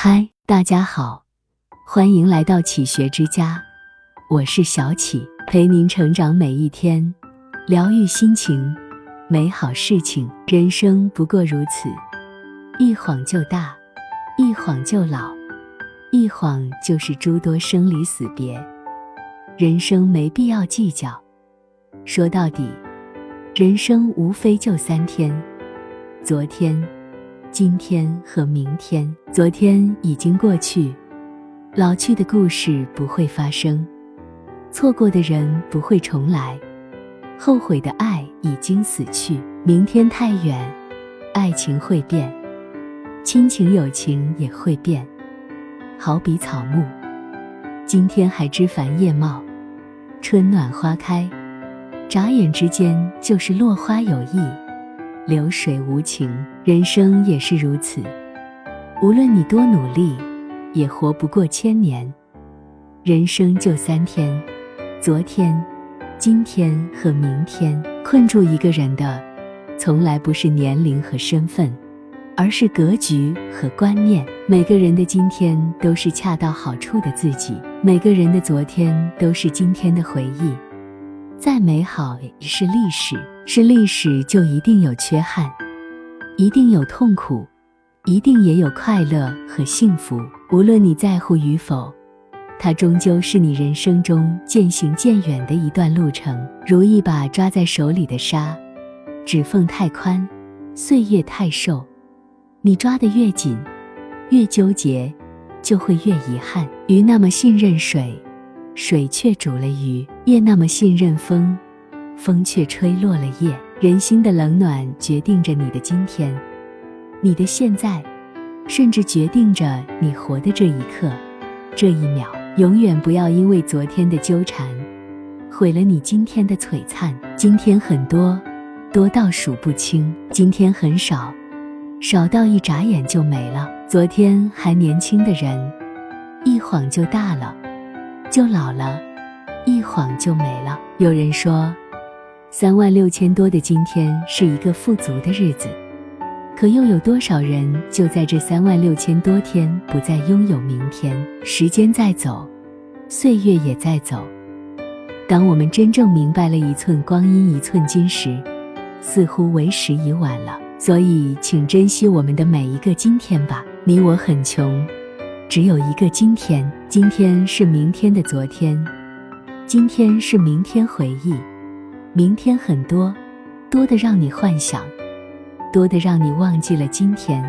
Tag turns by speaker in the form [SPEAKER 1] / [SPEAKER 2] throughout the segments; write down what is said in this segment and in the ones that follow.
[SPEAKER 1] 嗨，大家好，欢迎来到启学之家，我是小启，陪您成长每一天，疗愈心情，美好事情。人生不过如此，一晃就大，一晃就老，一晃就是诸多生离死别。人生没必要计较，说到底，人生无非就三天，昨天。今天和明天，昨天已经过去，老去的故事不会发生，错过的人不会重来，后悔的爱已经死去。明天太远，爱情会变，亲情友情也会变。好比草木，今天还枝繁叶茂，春暖花开，眨眼之间就是落花有意。流水无情，人生也是如此。无论你多努力，也活不过千年。人生就三天，昨天、今天和明天。困住一个人的，从来不是年龄和身份，而是格局和观念。每个人的今天都是恰到好处的自己，每个人的昨天都是今天的回忆。再美好也是历史，是历史就一定有缺憾，一定有痛苦，一定也有快乐和幸福。无论你在乎与否，它终究是你人生中渐行渐远的一段路程。如一把抓在手里的沙，指缝太宽，岁月太瘦，你抓得越紧，越纠结，就会越遗憾。鱼那么信任水。水却煮了鱼，叶那么信任风，风却吹落了叶。人心的冷暖决定着你的今天，你的现在，甚至决定着你活的这一刻、这一秒。永远不要因为昨天的纠缠，毁了你今天的璀璨。今天很多，多到数不清；今天很少，少到一眨眼就没了。昨天还年轻的人，一晃就大了。就老了，一晃就没了。有人说，三万六千多的今天是一个富足的日子，可又有多少人就在这三万六千多天不再拥有明天？时间在走，岁月也在走。当我们真正明白了一寸光阴一寸金时，似乎为时已晚了。所以，请珍惜我们的每一个今天吧。你我很穷。只有一个今天，今天是明天的昨天，今天是明天回忆，明天很多，多的让你幻想，多的让你忘记了今天，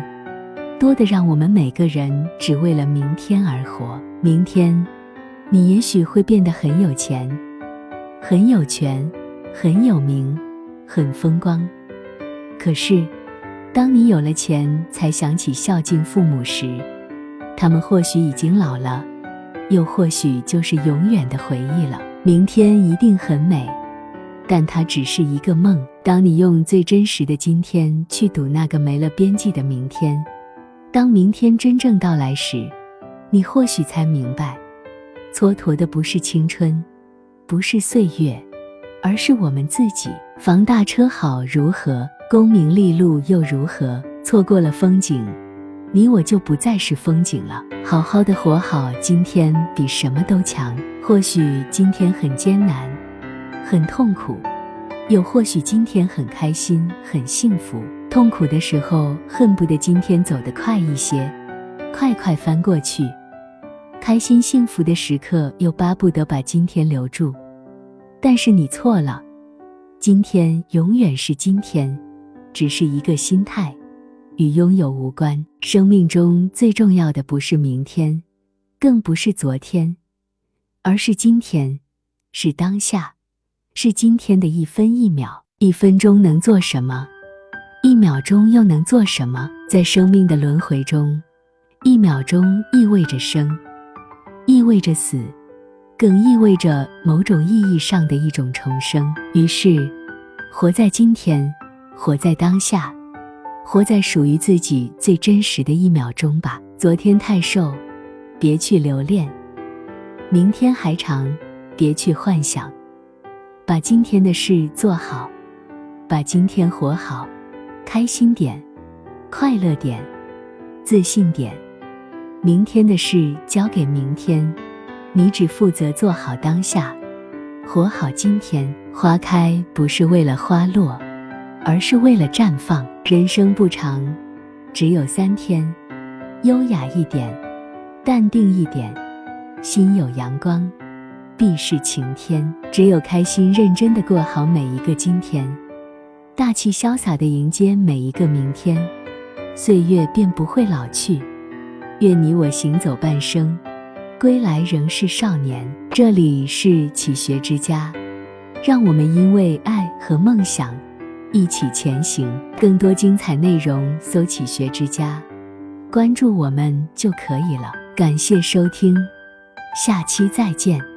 [SPEAKER 1] 多的让我们每个人只为了明天而活。明天，你也许会变得很有钱，很有权，很有名，很风光。可是，当你有了钱，才想起孝敬父母时，他们或许已经老了，又或许就是永远的回忆了。明天一定很美，但它只是一个梦。当你用最真实的今天去赌那个没了边际的明天，当明天真正到来时，你或许才明白，蹉跎的不是青春，不是岁月，而是我们自己。房大车好如何？功名利禄又如何？错过了风景。你我就不再是风景了，好好的活好今天比什么都强。或许今天很艰难，很痛苦，又或许今天很开心，很幸福。痛苦的时候恨不得今天走得快一些，快快翻过去；开心幸福的时刻又巴不得把今天留住。但是你错了，今天永远是今天，只是一个心态。与拥有无关。生命中最重要的不是明天，更不是昨天，而是今天，是当下，是今天的一分一秒。一分钟能做什么？一秒钟又能做什么？在生命的轮回中，一秒钟意味着生，意味着死，更意味着某种意义上的一种重生。于是，活在今天，活在当下。活在属于自己最真实的一秒钟吧。昨天太瘦，别去留恋；明天还长，别去幻想。把今天的事做好，把今天活好，开心点，快乐点，自信点，明天的事交给明天，你只负责做好当下，活好今天。花开不是为了花落，而是为了绽放。人生不长，只有三天，优雅一点，淡定一点，心有阳光，必是晴天。只有开心认真的过好每一个今天，大气潇洒的迎接每一个明天，岁月便不会老去。愿你我行走半生，归来仍是少年。这里是启学之家，让我们因为爱和梦想一起前行。更多精彩内容，搜“起学之家”，关注我们就可以了。感谢收听，下期再见。